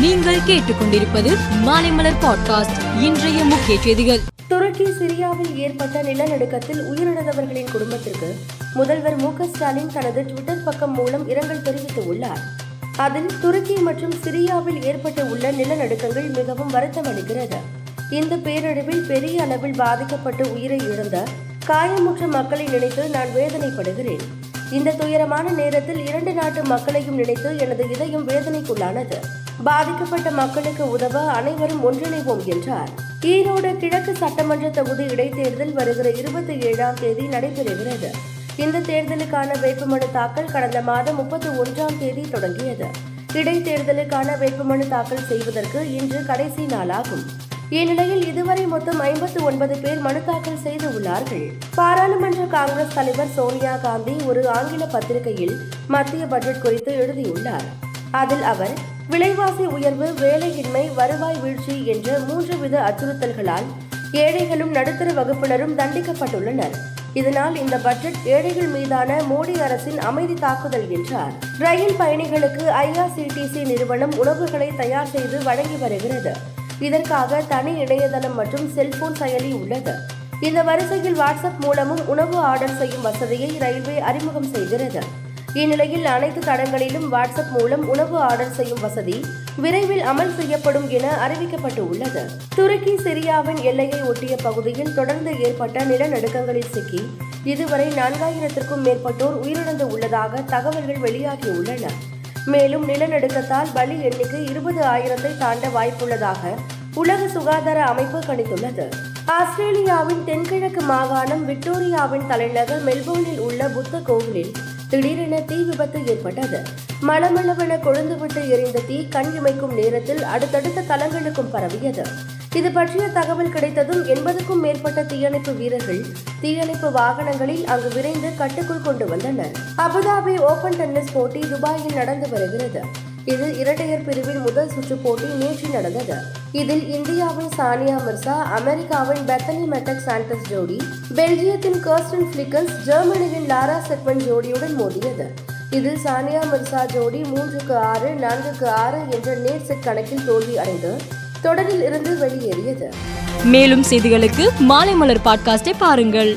நீங்கள் கேட்டுக்கொண்டிருப்பது மாலைமலர் பாட்காஸ்ட் இன்றைய முக்கிய செய்திகள். துருக்கி சிரியாவில் ஏற்பட்ட நிலநடுக்கத்தில் உயிரிழந்தவர்களின் குடும்பத்திற்கு முதல்வர் மு ஸ்டாலின் தனது ட்விட்டர் பக்கம் மூலம் இரங்கல் தெரிவித்துள்ளார் அதில் துருக்கி மற்றும் சிரியாவில் ஏற்பட்டு உள்ள நிலநடுக்கங்கள் மிகவும் வருத்தம் அளிக்கிறது. இந்த பேரழிவில் பெரிய அளவில் பாதிக்கப்பட்டு உயிரை இழந்த காயமுற்ற மக்களை நினைத்து நான் வேதனைப்படுகிறேன். இந்த துயரமான நேரத்தில் இரண்டு நாட்டு மக்களையும் நினைத்து எனது இதயம் வேதனைக்குள்ளானது. பாதிக்கப்பட்ட மக்களுக்கு உதவ அனைவரும் ஒன்றிணைவோம் என்றார். ஈரோடு கிழக்கு சட்டமன்ற தொகுதி இடைத்தேர்தல் வருகிற இருபத்தி ஏழாம் தேதி நடைபெறுகிறது. இந்த தேர்தலுக்கான வேட்புமனு தாக்கல் கடந்த மாதம் முப்பத்தி ஒன்றாம் தேதி தொடங்கியது. இடைத்தேர்தலுக்கான வேட்புமனு தாக்கல் செய்வதற்கு இன்று கடைசி நாளாகும். இந்நிலையில் இதுவரை மொத்தம் ஐம்பத்து ஒன்பது பேர் மனு தாக்கல் செய்து உள்ளார்கள். பாராளுமன்ற காங்கிரஸ் தலைவர் சோனியா காந்தி ஒரு ஆங்கில பத்திரிகையில் மத்திய பட்ஜெட் குறித்து எழுதியுள்ளார். அதில் அவர் விலைவாசி உயர்வு வேலையின்மை வருவாய் வீழ்ச்சி என்ற மூன்று வித அச்சுறுத்தல்களால் ஏழைகளும் நடுத்தர வகுப்பினரும் தண்டிக்கப்பட்டுள்ளனர். இதனால் இந்த பட்ஜெட் ஏழைகள் மீதான மோடி அரசின் அமைதி தாக்குதல் என்றார். ரயில் பயணிகளுக்கு ஐஆர்சிடிசி நிறுவனம் உணவுகளை தயார் செய்து வழங்கி வருகிறது. இதற்காக தனி இணையதளம் மற்றும் செல்போன் செயலி உள்ளது. இந்த வரிசையில் வாட்ஸ்அப் மூலமும் உணவு ஆர்டர் செய்யும் வசதியை ரயில்வே அறிமுகம் செய்கிறது. இந்நிலையில் அனைத்து தடங்களிலும் வாட்ஸ்அப் மூலம் உணவு ஆர்டர் செய்யும் வசதி விரைவில் அமல் செய்யப்படும் என அறிவிக்கப்பட்டு உள்ளது துருக்கி சிரியாவின் எல்லையை ஒட்டிய பகுதியில் தொடர்ந்து ஏற்பட்ட நிலநடுக்கங்களில் சிக்கி இதுவரை நான்காயிரத்திற்கும் மேற்பட்டோர் உயிரிழந்து உள்ளதாக தகவல்கள் வெளியாகியுள்ளன. மேலும் நிலநடுக்கத்தால் பலி எண்ணிக்கை இருபது ஆயிரத்தை தாண்ட வாய்ப்புள்ளதாக உலக சுகாதார அமைப்பு கணித்துள்ளது. ஆஸ்திரேலியாவின் தென்கிழக்கு மாகாணம் விக்டோரியாவின் தலைநகர் மெல்போர்னில் உள்ள புத்த கோவிலில் திடீரென தீ விபத்து ஏற்பட்டது. மளமளவென கொழுந்துவிட்டு எரிந்த தீ கண் இமைக்கும் நேரத்தில் அடுத்தடுத்த தலங்களுக்கும் பரவியது. இது பற்றிய தகவல் கிடைத்ததும் எண்பதுக்கும் மேற்பட்ட தீயணைப்பு வீரர்கள் தீயணைப்பு வாகனங்களில் அங்கு விரைந்து கட்டுக்குள் கொண்டு வந்தனர். அபுதாபி ஓபன் டென்னிஸ் போட்டி துபாயில் நடந்து வருகிறது. இது இரட்டையர் பிரிவின் முதல் சுற்று போட்டி நேற்று நடந்தது. இதில் இந்தியாவின் சானியா மிர்சா அமெரிக்காவின் பெத்தனி மெட்டக் சாண்டஸ் ஜோடி பெல்ஜியத்தின் கர்ஸ்டன் பிளிக்கன்ஸ் ஜெர்மனியின் லாரா செட்மன் ஜோடியுடன் மோதியது. இதில் சானியா மிர்சா ஜோடி மூன்றுக்கு ஆறு நான்குக்கு ஆறு என்ற நேர் செட் கணக்கில் தோல்வி அடைந்து தொடரில் இருந்து வெளியேறியது. மேலும் செய்திகளுக்கு மாலை மலர் பாட்காஸ்டை பாருங்கள்.